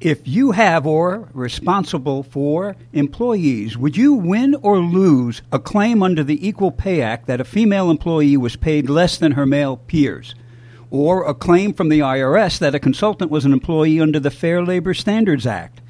If you have or responsible for employees, would you win or lose a claim under the Equal Pay Act that a female employee was paid less than her male peers? Or a claim from the IRS that a consultant was an employee under the Fair Labor Standards Act?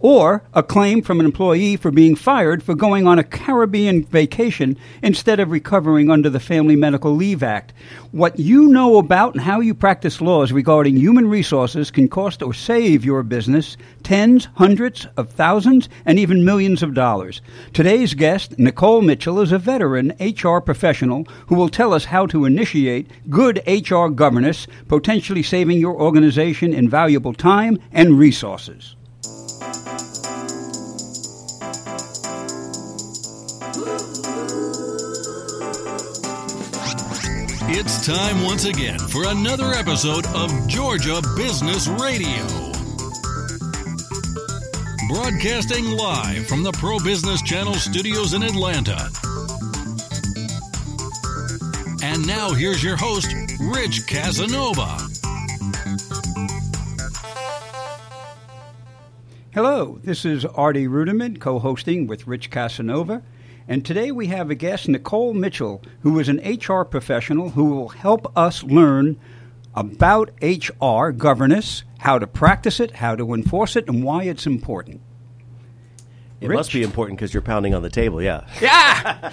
Or a claim from an employee for being fired for going on a Caribbean vacation instead of recovering under the Family Medical Leave Act. What you know about and how you practice laws regarding human resources can cost or save your business tens, hundreds of thousands, and even millions of dollars. Today's guest, Nicole Mitchell, is a veteran HR professional who will tell us how to initiate good HR governance, potentially saving your organization invaluable time and resources. It's time once again for another episode of Georgia Business Radio. Broadcasting live from the Pro Business Channel studios in Atlanta. And now here's your host, Rich Casanova. Hello, this is Artie Ruderman, co hosting with Rich Casanova. And today we have a guest, Nicole Mitchell, who is an HR professional who will help us learn about HR governance, how to practice it, how to enforce it, and why it's important. It Rich? must be important because you're pounding on the table, yeah. Yeah!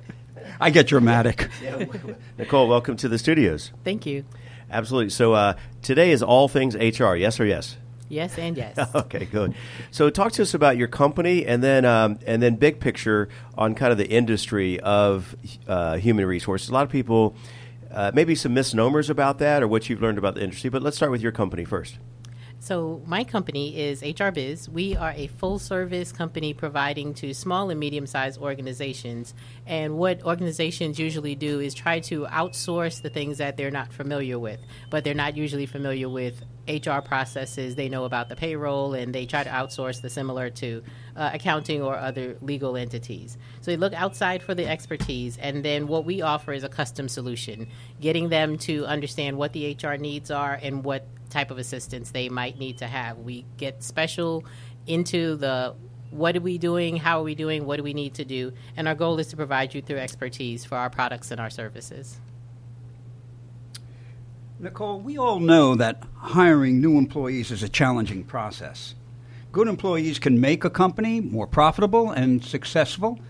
I get dramatic. Nicole, welcome to the studios. Thank you. Absolutely. So uh, today is all things HR, yes or yes? Yes and yes. Okay, good. So talk to us about your company and then um, and then big picture on kind of the industry of uh, human resources. A lot of people, uh, maybe some misnomers about that or what you've learned about the industry, but let's start with your company first. So, my company is HR Biz. We are a full service company providing to small and medium sized organizations. And what organizations usually do is try to outsource the things that they're not familiar with, but they're not usually familiar with HR processes. They know about the payroll and they try to outsource the similar to uh, accounting or other legal entities. So they look outside for the expertise, and then what we offer is a custom solution, getting them to understand what the HR needs are and what type of assistance they might need to have. We get special into the what are we doing, how are we doing, what do we need to do, and our goal is to provide you through expertise for our products and our services. Nicole, we all know that hiring new employees is a challenging process. Good employees can make a company more profitable and successful,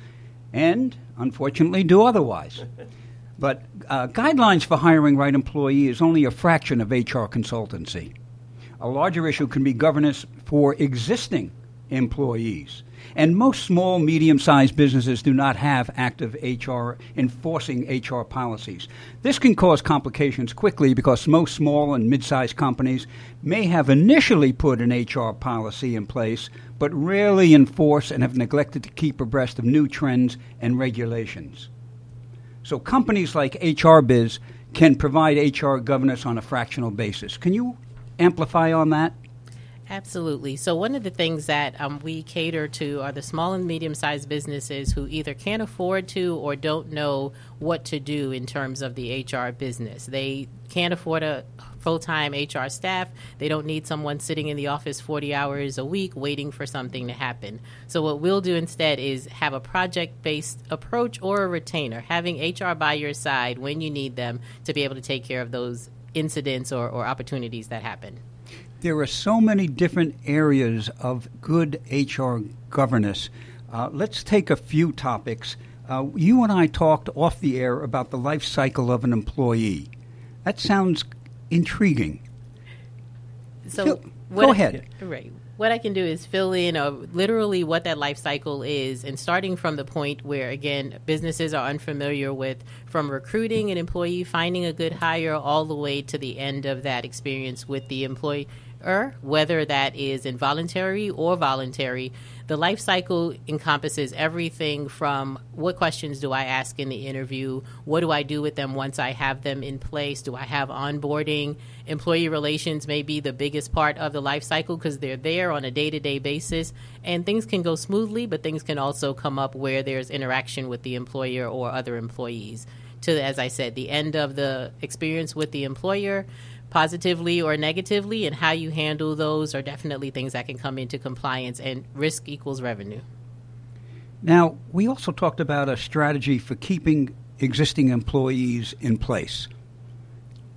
and unfortunately do otherwise. But uh, guidelines for hiring right employee is only a fraction of HR consultancy. A larger issue can be governance for existing employees. And most small, medium sized businesses do not have active HR enforcing HR policies. This can cause complications quickly because most small and mid sized companies may have initially put an HR policy in place, but rarely enforce and have neglected to keep abreast of new trends and regulations. So companies like HR Biz can provide HR governance on a fractional basis. Can you amplify on that? Absolutely. So, one of the things that um, we cater to are the small and medium sized businesses who either can't afford to or don't know what to do in terms of the HR business. They can't afford a full time HR staff. They don't need someone sitting in the office 40 hours a week waiting for something to happen. So, what we'll do instead is have a project based approach or a retainer, having HR by your side when you need them to be able to take care of those incidents or, or opportunities that happen. There are so many different areas of good HR governance. Uh, let's take a few topics. Uh, you and I talked off the air about the life cycle of an employee. That sounds intriguing. So Phil, go I- ahead. right. What I can do is fill in uh, literally what that life cycle is, and starting from the point where, again, businesses are unfamiliar with from recruiting an employee, finding a good hire, all the way to the end of that experience with the employer, whether that is involuntary or voluntary. The life cycle encompasses everything from what questions do I ask in the interview? What do I do with them once I have them in place? Do I have onboarding? Employee relations may be the biggest part of the life cycle because they're there on a day to day basis. And things can go smoothly, but things can also come up where there's interaction with the employer or other employees. To, as I said, the end of the experience with the employer positively or negatively, and how you handle those are definitely things that can come into compliance. And risk equals revenue. Now, we also talked about a strategy for keeping existing employees in place.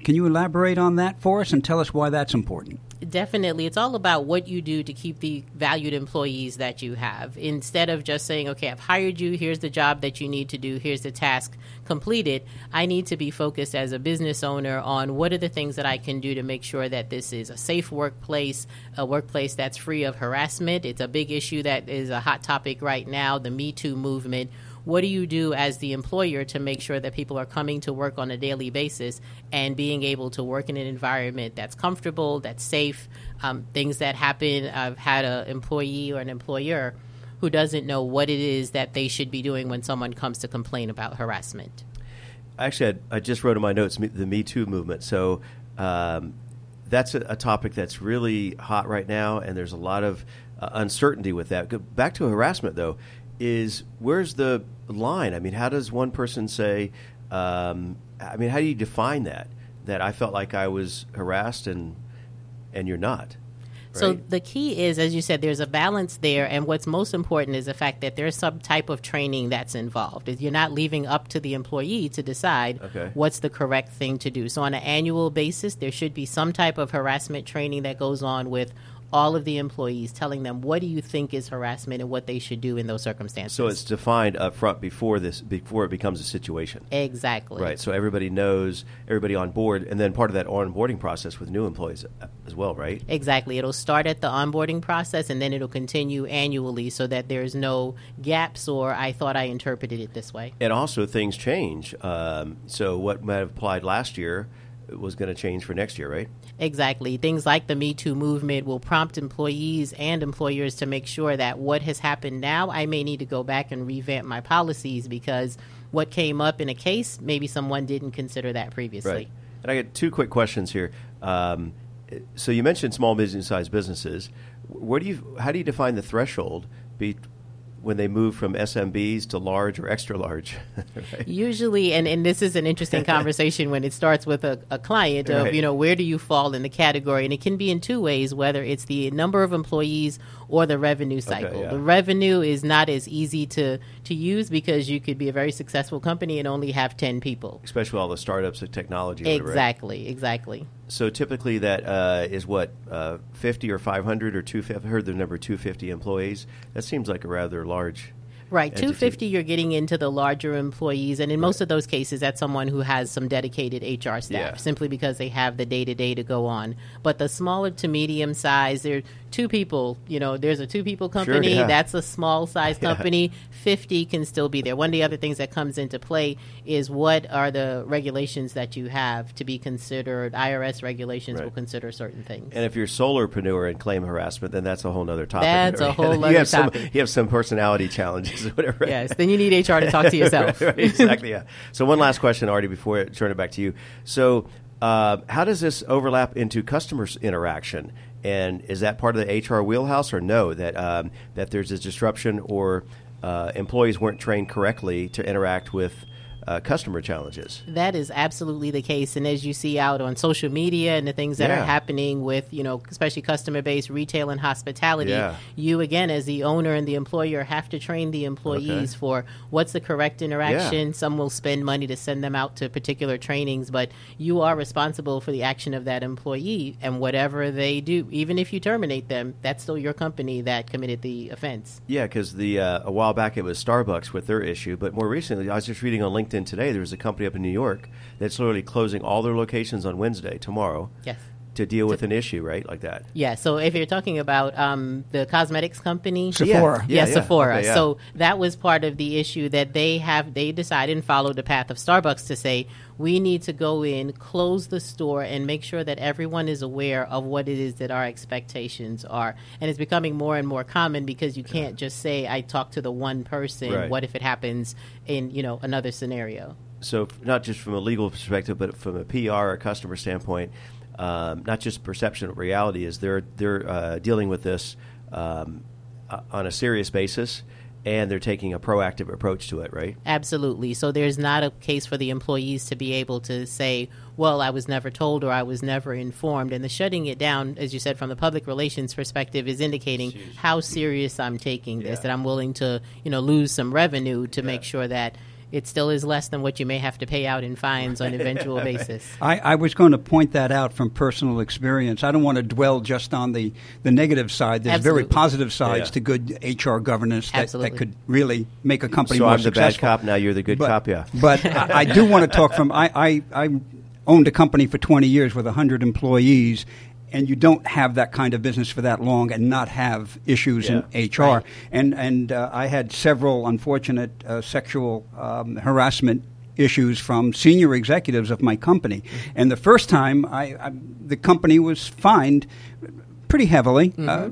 Can you elaborate on that for us and tell us why that's important? Definitely. It's all about what you do to keep the valued employees that you have. Instead of just saying, okay, I've hired you, here's the job that you need to do, here's the task completed, I need to be focused as a business owner on what are the things that I can do to make sure that this is a safe workplace, a workplace that's free of harassment. It's a big issue that is a hot topic right now, the Me Too movement what do you do as the employer to make sure that people are coming to work on a daily basis and being able to work in an environment that's comfortable, that's safe? Um, things that happen. I've had an employee or an employer who doesn't know what it is that they should be doing when someone comes to complain about harassment. Actually, I, I just wrote in my notes the Me Too movement. So um, that's a, a, topic that's really hot right now, and there's a lot of uh, uncertainty with that. Back to harassment, though, is where's the line? I mean, how does one person say? Um, I mean, how do you define that? That I felt like I was harassed and and you're not. So the key is, as you said, there's a balance there, and what's most important is the fact that there's some type of training that's involved. You're not leaving up to the employee to decide okay. what's the correct thing to do. So on an annual basis, there should be some type of harassment training that goes on with all of the employees, telling them what do you think is harassment and what they should do in those circumstances. So it's defined up front before this before it becomes a situation. Exactly. Right. So everybody knows, everybody on board, and then part of that onboarding process with new employees as well, right? Exactly. It'll start at the onboarding process and then it'll continue annually so that there's no gaps or I thought I interpreted it this way. And also things change. Um, so what might have applied last year was going to change for next year, right? Exactly. Things like the Me Too movement will prompt employees and employers to make sure that what has happened now, I may need to go back and revamp my policies because what came up in a case, maybe someone didn't consider that previously. Right. And I got two quick questions here. Um, so you mentioned small business sized businesses. Where do you, how do you define the threshold be, when they move from SMBs to large or extra large? right? Usually, and, and this is an interesting conversation when it starts with a, a client of, right. you know, where do you fall in the category? And it can be in two ways, whether it's the number of employees or the revenue cycle. Okay, yeah. The revenue is not as easy to, to use because you could be a very successful company and only have 10 people. Especially all the startups of technology. Exactly, right? exactly. So typically that uh, is what, uh, 50 or 500 or 250? I've heard the number 250 employees. That seems like a rather large Right, entity. 250 you're getting into the larger employees and in most of those cases that's someone who has some dedicated HR staff yeah. simply because they have the day-to-day to go on. But the smaller to medium size, they're two people, you know, there's a two people company, sure, yeah. that's a small size Yeah. company, 50 can still be there. One of the other things that comes into play is what are the regulations that you have to be considered. IRS regulations Right. will consider certain things. And if you're solopreneur and claim harassment, then that's a whole other topic. That's a whole you other have some, topic. You have some personality challenges or whatever. yes, then you need HR to talk to yourself. right, exactly. Yeah. So one last question, Artie, before I turn it back to you. So, uh, how does this overlap into customers' interaction? And is that part of the HR wheelhouse, or no? That um, that there's a disruption, or uh, employees weren't trained correctly to interact with uh, customer challenges. That is absolutely the case, and as you see out on social media and the things that Yeah. are happening with, you know, especially customer-based retail and hospitality, Yeah. you again as the owner and the employer have to train the employees Okay. for what's the correct interaction. Some will spend money to send them out to particular trainings, but you are responsible for the action of that employee and whatever they do. Even if you terminate them, that's still your company that committed the offense. Yeah, because the uh, a while back it was Starbucks with their issue, but more recently, I was just reading on LinkedIn today. There was a company up in New York that's literally closing all their locations on Wednesday, tomorrow, Yes. To deal with an issue, right, like that. Yeah, so if you're talking about um, the cosmetics company, Sephora. Yeah, yeah, yeah. Sephora. Okay, yeah. So that was part of the issue that they have. They decided and followed the path of Starbucks to say we need to go in, close the store, and make sure that everyone is aware of what it is that our expectations are. And it's becoming more and more common because you can't just say I talked to the one person. Right. What if it happens in you know another scenario? so not just from a legal perspective, but from a PR or customer standpoint, um, not just perception of reality is they're they're uh, dealing with this um, uh, on a serious basis, and they're taking a proactive approach to it, right? Absolutely. So there's not a case for the employees to be able to say, well, I was never told or I was never informed. And the shutting it down, as you said, from the public relations perspective, is indicating how serious I'm taking this, Yeah. that I'm willing to, you know, lose some revenue to make sure that it still is less than what you may have to pay out in fines on an eventual basis. I, I was going to point that out from personal experience. I don't want to dwell just on the, the negative side. There's very positive sides Yeah. to good HR governance that, that could really make a company So more I'm the bad cop, now you're the good but, cop, yeah. But I, I do want to talk from I, I, I owned a company for 20 years with 100 employees, and you don't have that kind of business for that long and not have issues in HR. Right. And and uh, I had several unfortunate uh, sexual um, harassment issues from senior executives of my company. And the first time, I, I the company was fined pretty heavily, uh,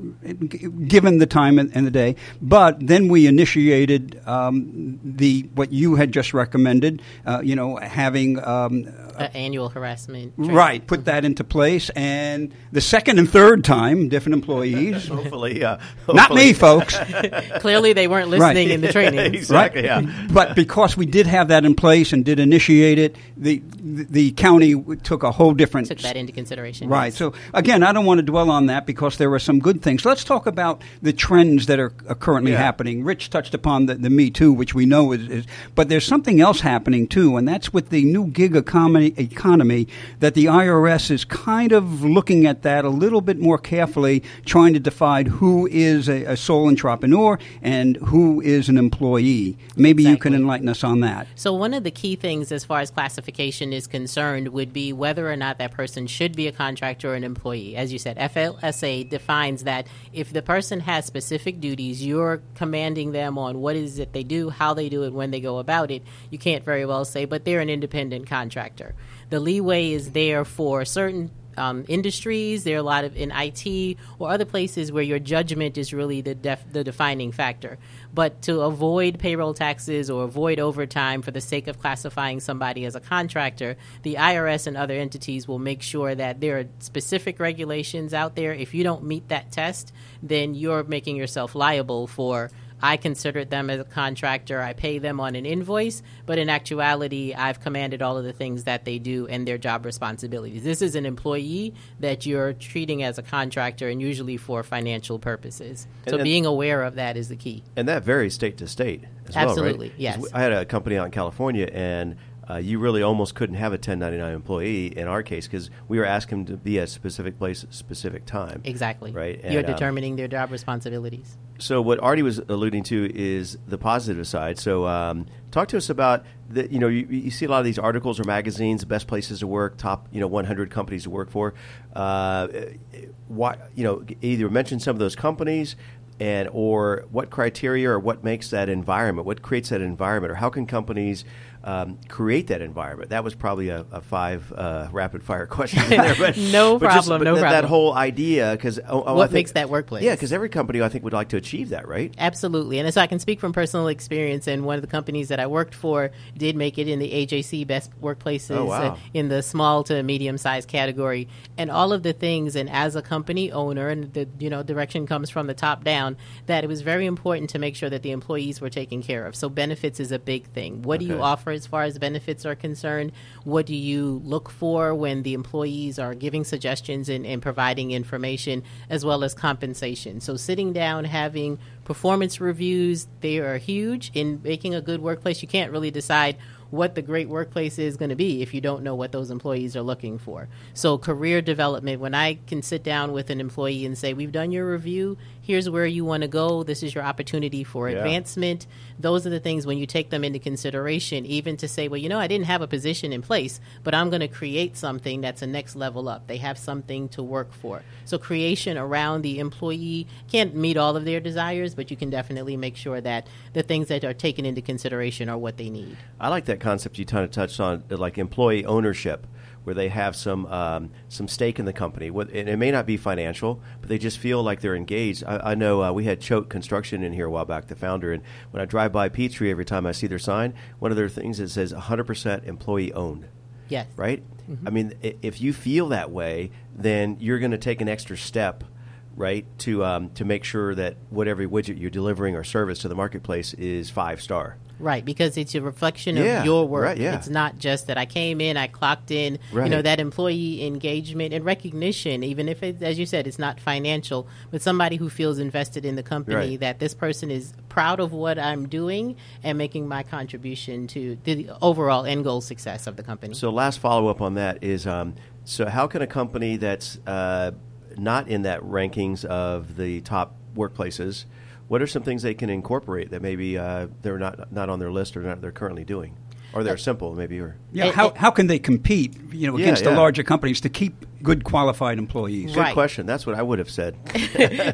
given the time and, and the day. But then we initiated um, the what you had just recommended. Uh, you know, having um, Uh, annual harassment. training. right put that into place, and the second and third time, different employees. Hopefully, uh, Not me, folks. Clearly, they weren't listening in the training. exactly, yeah. but because we did have that in place and did initiate it, the the, the county took a whole different Took that into consideration. Right. yes. So again, I don't want to dwell on that because there are some good things. Let's talk about the trends that are, are currently Yeah. happening. Rich touched upon the, the Me Too, which we know is, is, but there's something else happening too, and that's with the new gig economy, economy that the IRS is kind of looking at that a little bit more carefully, trying to define who is a, a sole entrepreneur and who is an employee. Maybe you can enlighten us on that. So, one of the key things as far as classification is concerned would be whether or not that person should be a contractor or an employee. As you said, FLSA defines that if the person has specific duties, you're commanding them on what is it they do, how they do it, when they go about it. You can't very well say, but they're an independent contractor. The leeway is there for certain um, industries. There are a lot of in IT or other places where your judgment is really the def- the defining factor. But to avoid payroll taxes or avoid overtime for the sake of classifying somebody as a contractor, the IRS and other entities will make sure that there are specific regulations out there. If you don't meet that test, then you're making yourself liable for I considered them as a contractor. I pay them on an invoice, but in actuality, I've commanded all of the things that they do and their job responsibilities. This is an employee that you're treating as a contractor and usually for financial purposes. So And- and- being aware of that is the key. And that varies state to state as well, Absolutely, right? 'Cause yes. I had a company out in California, and uh, you really almost couldn't have a 1099 employee in our case because we were asking them to be at a specific place at a specific time. Exactly. Right. You're And, um, determining their job responsibilities. So what Artie was alluding to is the positive side. So um, talk to us about the. You know, you, you see a lot of these articles or magazines, best places to work, top you know 100 companies to work for. Uh, why you know either mention some of those companies and or what criteria or what makes that environment, what creates that environment, or how can companies um, create that environment? That was probably a, a five uh, rapid fire question there, but No but just- problem, but no that, That whole idea, because What makes that workplace? Yeah, because every company I think would like to achieve that, right? Absolutely. And so I can speak from personal experience. And one of the companies that I worked for did make it in the AJC Best Workplaces Oh, wow. uh, in the small to medium sized category. And all of the things, and as a company owner, and the you know direction comes from the top down, that it was very important to make sure that the employees were taken care of. So benefits is a big thing. What do you Okay. offer as far as benefits are concerned? What do you look for when the employees are giving suggestions and, and providing information, as well as compensation? So sitting down, having performance reviews, they are huge in making a good workplace. You can't really decide what the great workplace is going to be if you don't know what those employees are looking for. So, career development, when I can sit down with an employee and say, We've done your review, here's where you want to go, this is your opportunity for Yeah. advancement. Those are the things when you take them into consideration, even to say, Well, you know, I didn't have a position in place, but I'm going to create something that's a next level up. They have something to work for. So, creation around the employee can't meet all of their desires, but you can definitely make sure that the things that are taken into consideration are what they need. I like that concept you kind of touched on, like employee ownership, where they have some um, some stake in the company. And it may not be financial, but they just feel like they're engaged. I, I know uh, we had Choate Construction in here a while back, the founder, and when I drive by Petrie every time I see their sign, one of their things it says 100% employee owned. Yes. Right? I mean, if you feel that way, then you're going to take an extra step right? To um, to make sure that whatever widget you're delivering or service to the marketplace is five star. Right, because it's a reflection Yeah, of your work. right, yeah. It's not just that I came in, I clocked in. You know that employee engagement and recognition, even if it, as you said, it's not financial, but somebody who feels invested in the company Right. that this person is proud of what I'm doing and making my contribution to the overall end goal success of the company. So, last follow up on that is um, so how can a company that's uh, not in that rankings of the top workplaces, what are some things they can incorporate that maybe uh, they're not not on their list or not they're currently doing, or they're simple maybe or Yeah, It- how, it- how can they compete, you know, Yeah, against yeah. the larger companies to keep good qualified employees? good Right. question. That's what I would have said.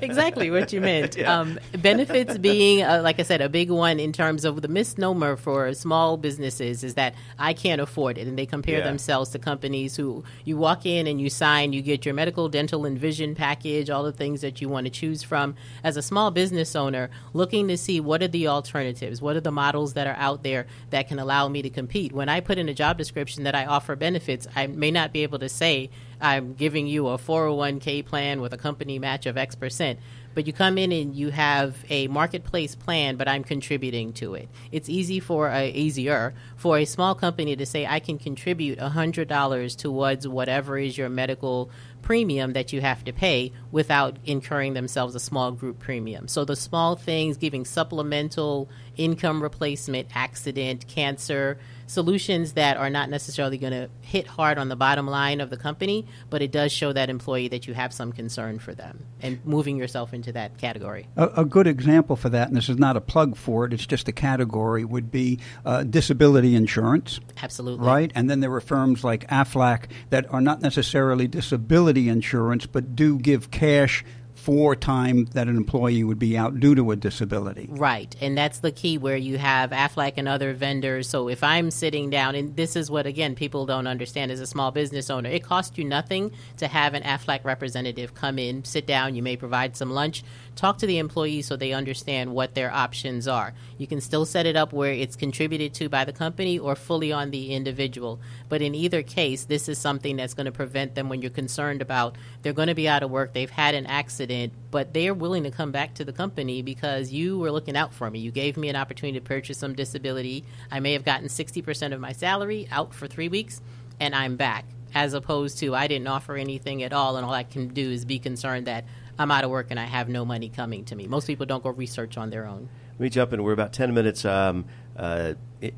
exactly what you meant. um, benefits being, uh, like I said, a big one in terms of the misnomer for small businesses is that I can't afford it, and they compare Yeah. themselves to companies who you walk in and you sign, you get your medical, dental, and vision package, all the things that you want to choose from. As a small business owner, looking to see what are the alternatives, what are the models that are out there that can allow me to compete. When I put in a job description that I offer benefits, I may not be able to say I'm giving you a 401k plan with a company match of X percent. But you come in and you have a marketplace plan, but I'm contributing to it. It's easy for a, easier for a small company to say I can contribute hundred dollars towards whatever is your medical premium that you have to pay without incurring themselves a small group premium. So the small things, giving supplemental income replacement, accident, cancer, solutions that are not necessarily going to hit hard on the bottom line of the company, but it does show that employee that you have some concern for them and moving yourself into that category. A, a good example for that, and this is not a plug for it, it's just a category, would be uh, disability insurance. Absolutely. Right? And then there are firms like AFLAC that are not necessarily disability insurance, but do give cash for time that an employee would be out due to a disability. Right, and that's the key where you have AFLAC and other vendors. So if I'm sitting down, and this is what again people don't understand as a small business owner, it costs you nothing to have an AFLAC representative come in, sit down. You may provide some lunch, talk to the employees so they understand what their options are. You can still set it up where it's contributed to by the company or fully on the individual. But in either case, this is something that's going to prevent them when you're concerned about they're going to be out of work, they've had an accident, but they're willing to come back to the company because you were looking out for me. You gave me an opportunity to purchase some disability. I may have gotten 60% of my salary out for three weeks, and I'm back. As opposed to, I didn't offer anything at all, and all I can do is be concerned that I'm out of work and I have no money coming to me. Most people don't go research on their own. Let me jump in. We're about 10 minutes um, uh, uh,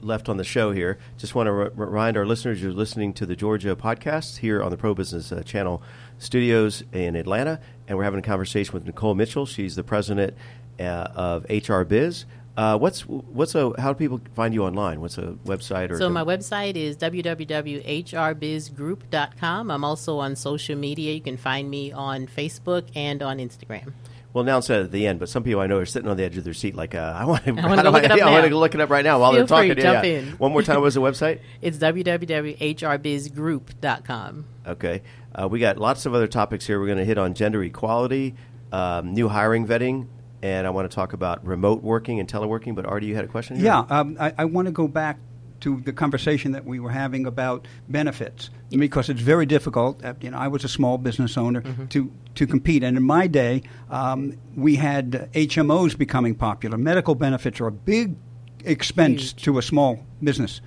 left on the show here. Just want to remind our listeners you're listening to the Georgia podcast here on the Pro Business uh, Channel studios in Atlanta, and we're having a conversation with Nicole Mitchell. She's the president uh, of HR Biz. Uh, what's what's a how do people find you online? What's a website or So my website is www.hrbizgroup.com. I'm also on social media. You can find me on Facebook and on Instagram. Well, now that at the end, but some people I know are sitting on the edge of their seat, like uh, I want to. I wanna go look it up I want to look it up right now while Feel they're talking. free, Yeah, jump yeah. in. One more time, what was the website? It's www.hrbizgroup.com. Okay. Uh, we got lots of other topics here. We're going to hit on gender equality, um, new hiring vetting, and I want to talk about remote working and teleworking. But Artie, you had a question? here? Yeah, um, I, I want to go back to the conversation that we were having about benefits because it's very difficult. uh, You know, I was a small business owner to to compete, and in my day, um, we had HMOs becoming popular. Medical benefits are a big expense to a small business.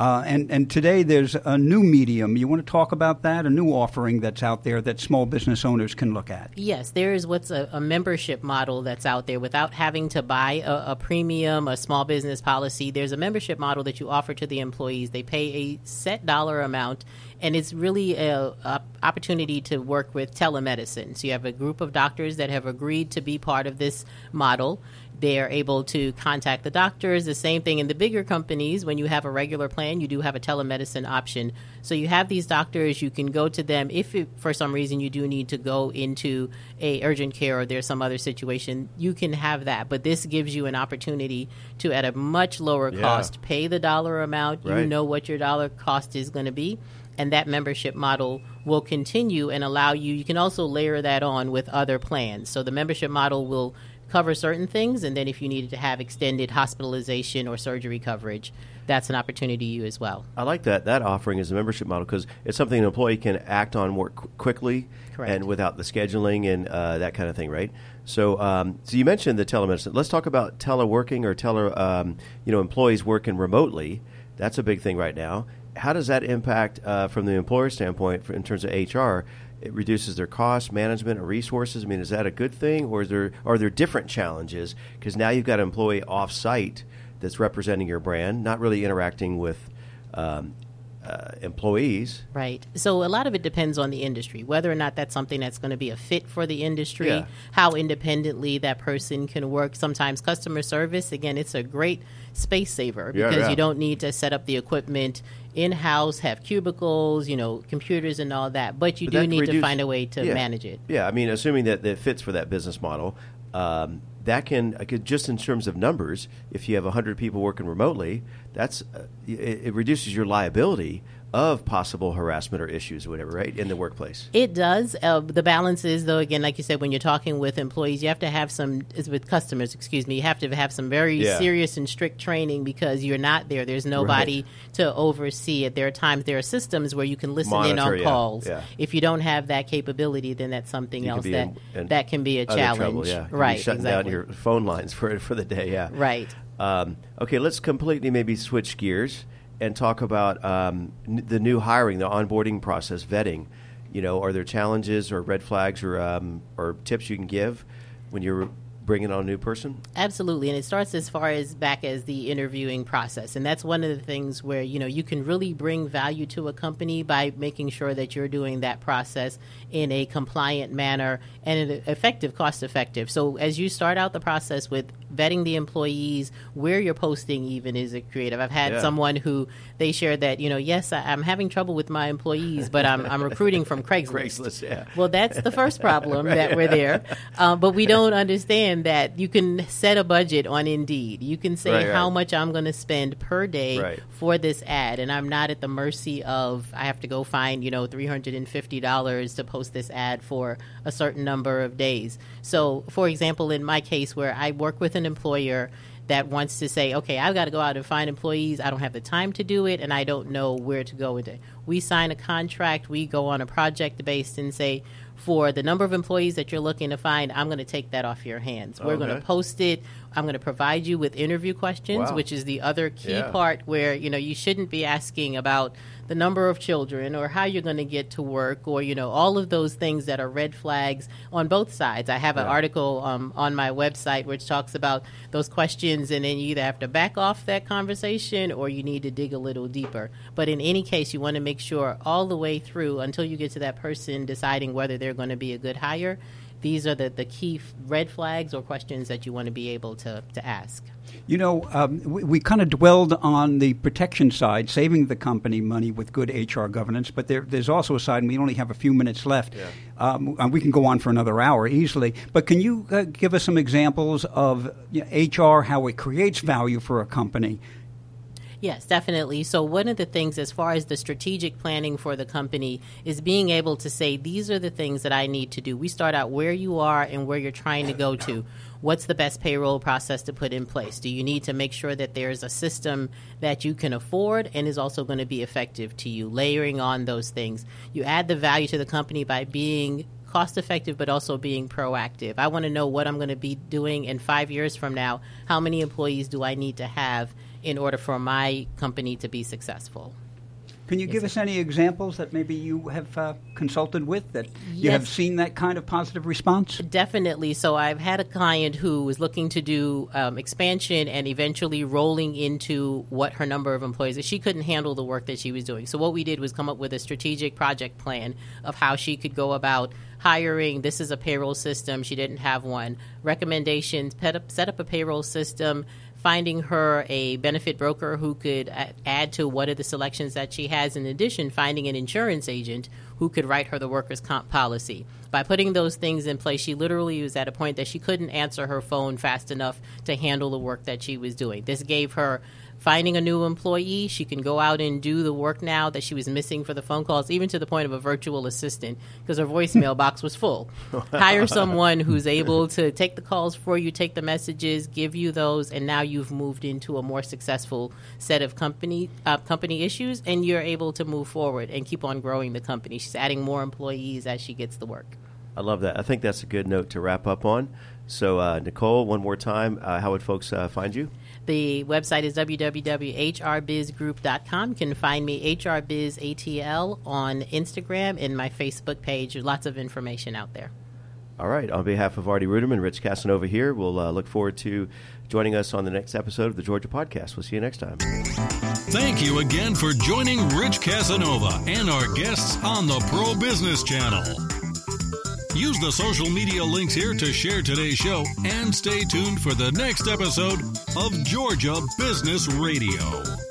Uh, and, and today there's a new medium. You want to talk about that? A new offering that's out there that small business owners can look at. Yes, there is what's a, a membership model that's out there without having to buy a, a premium, a small business policy. There's a membership model that you offer to the employees. They pay a set dollar amount, and it's really a, a opportunity to work with telemedicine. So you have a group of doctors that have agreed to be part of this model. They are able to contact the doctors. The same thing in the bigger companies. When you have a regular plan, you do have a telemedicine option. So you have these doctors. You can go to them if, it, for some reason, you do need to go into a urgent care or there's some other situation. You can have that. But this gives you an opportunity to, at a much lower Yeah. cost, pay the dollar amount. You know what your dollar cost is going to be and that membership model will continue and allow you you can also layer that on with other plans so the membership model will cover certain things and then if you needed to have extended hospitalization or surgery coverage that's an opportunity to you as well. I like that. That offering is a membership model because it's something an employee can act on more qu- quickly Correct. and without the scheduling and uh, that kind of thing, right? So, um, so you mentioned the telemedicine. Let's talk about teleworking or tele, um, you know, employees working remotely. That's a big thing right now. How does that impact uh, from the employer standpoint for, in terms of HR? It reduces their cost, management, or resources. I mean, is that a good thing, or is there are there different challenges? Because now you've got an employee off site that's representing your brand, not really interacting with um, uh, employees. Right. So a lot of it depends on the industry, whether or not that's something that's going to be a fit for the industry, Yeah. how independently that person can work. Sometimes customer service, again, it's a great space saver because yeah. you don't need to set up the equipment in house, have cubicles, you know, computers and all that, but you But do need to find a way to yeah. manage it. Yeah, I mean, assuming that that fits for that business model, um, that can just in terms of numbers, if you have hundred people working remotely, that's uh, it, it reduces your liability of possible harassment or issues, or whatever, right, in the workplace. It does. Uh, the balance is, though, again, like you said, when you're talking with employees, you have to have some, is with customers, excuse me, you have to have some very Yeah. serious and strict training because you're not there. There's nobody to oversee it. There are times, there are systems where you can listen in on yeah, calls. yeah. If you don't have that capability, then that's something You else that, in- in that can be a challenge. trouble, yeah, Right. shutting exactly. down your phone lines for for the day. Yeah, Right. Um, okay, let's completely maybe switch gears and talk about um, n- the new hiring, the onboarding process, vetting. You know, are there challenges or red flags or um, or tips you can give when you're bringing on a new person? Absolutely, and it starts as far as back as the interviewing process, and that's one of the things where you know you can really bring value to a company by making sure that you're doing that process in a compliant manner and an effective, cost effective. So as you start out the process with vetting the employees, where you're posting even is it creative. I've had Yeah. someone who they shared that you know yes I, I'm having trouble with my employees, but I'm I'm recruiting from Craigslist. Craigslist, yeah. Well, that's the first problem that we're there. Um, but we don't understand that you can set a budget on Indeed. You can say Right, right. how much I'm going to spend per day Right. for this ad, and I'm not at the mercy of I have to go find you know three hundred and fifty dollars to post this ad for a certain number of days. So, for example, in my case, where I work with an employer that wants to say, okay, I've got to go out and find employees. I don't have the time to do it, and I don't know where to go with it. We sign a contract, we go on a project based and say, for the number of employees that you're looking to find, I'm going to take that off your hands. We're going to post it. I'm going to provide you with interview questions, Wow. which is the other key Yeah. part where you know you shouldn't be asking about the number of children or how you're going to get to work or you know all of those things that are red flags on both sides. I have an Yeah. article um, on my website which talks about those questions, and then you either have to back off that conversation or you need to dig a little deeper. But in any case, you want to make sure all the way through until you get to that person deciding whether they're going to be a good hire. These are the, the key f- red flags or questions that you want to be able to, to ask. You know, um, we, we kind of dwelled on the protection side, saving the company money with good HR governance, but there, there's also a side, and we only have a few minutes left. Um, and we can go on for another hour easily. But can you uh, give us some examples of you know, HR, how it creates value for a company? Yes, definitely. So, one of the things, as far as the strategic planning for the company, is being able to say, these are the things that I need to do. We start out where you are and where you're trying to go to. What's the best payroll process to put in place? Do you need to make sure that there's a system that you can afford and is also going to be effective to you? Layering on those things. You add the value to the company by being cost effective but also being proactive. I want to know what I'm going to be doing in 5 years from now. How many employees do I need to have in order for my company to be successful? Can you give us any examples that maybe you have uh, consulted with that you have seen that kind of positive response? Definitely. So I've had a client who was looking to do um, expansion and eventually rolling into what her number of employees is. She couldn't handle the work that she was doing. So what we did was come up with a strategic project plan of how she could go about hiring. This is a payroll system. She didn't have one. Recommendations: set up a payroll system. Finding her a benefit broker who could add to what are the selections that she has. In addition, finding an insurance agent who could write her the workers' comp policy. By putting those things in place, she literally was at a point that she couldn't answer her phone fast enough to handle the work that she was doing. This gave her finding a new employee. She can go out and do the work now that she was missing for the phone calls, even to the point of a virtual assistant because her voicemail box was full. Hire someone who's able to take the calls for you, take the messages, give you those, and now you've moved into a more successful set of company uh, company issues, and you're able to move forward and keep on growing the company. She's adding more employees as she gets the work. I love that. I think that's a good note to wrap up on. So, uh, Nicole, one more time, uh, how would folks uh, find you? The website is www.hrbizgroup.com. You can find me HRBizATL on Instagram and my Facebook page. Lots of information out there. All right. On behalf of Artie Ruderman, Rich Casanova here, we'll uh, look forward to joining us on the next episode of the Georgia Podcast. We'll see you next time. Thank you again for joining Rich Casanova and our guests on the Pro Business Channel. Use the social media links here to share today's show and stay tuned for the next episode of Georgia Business Radio.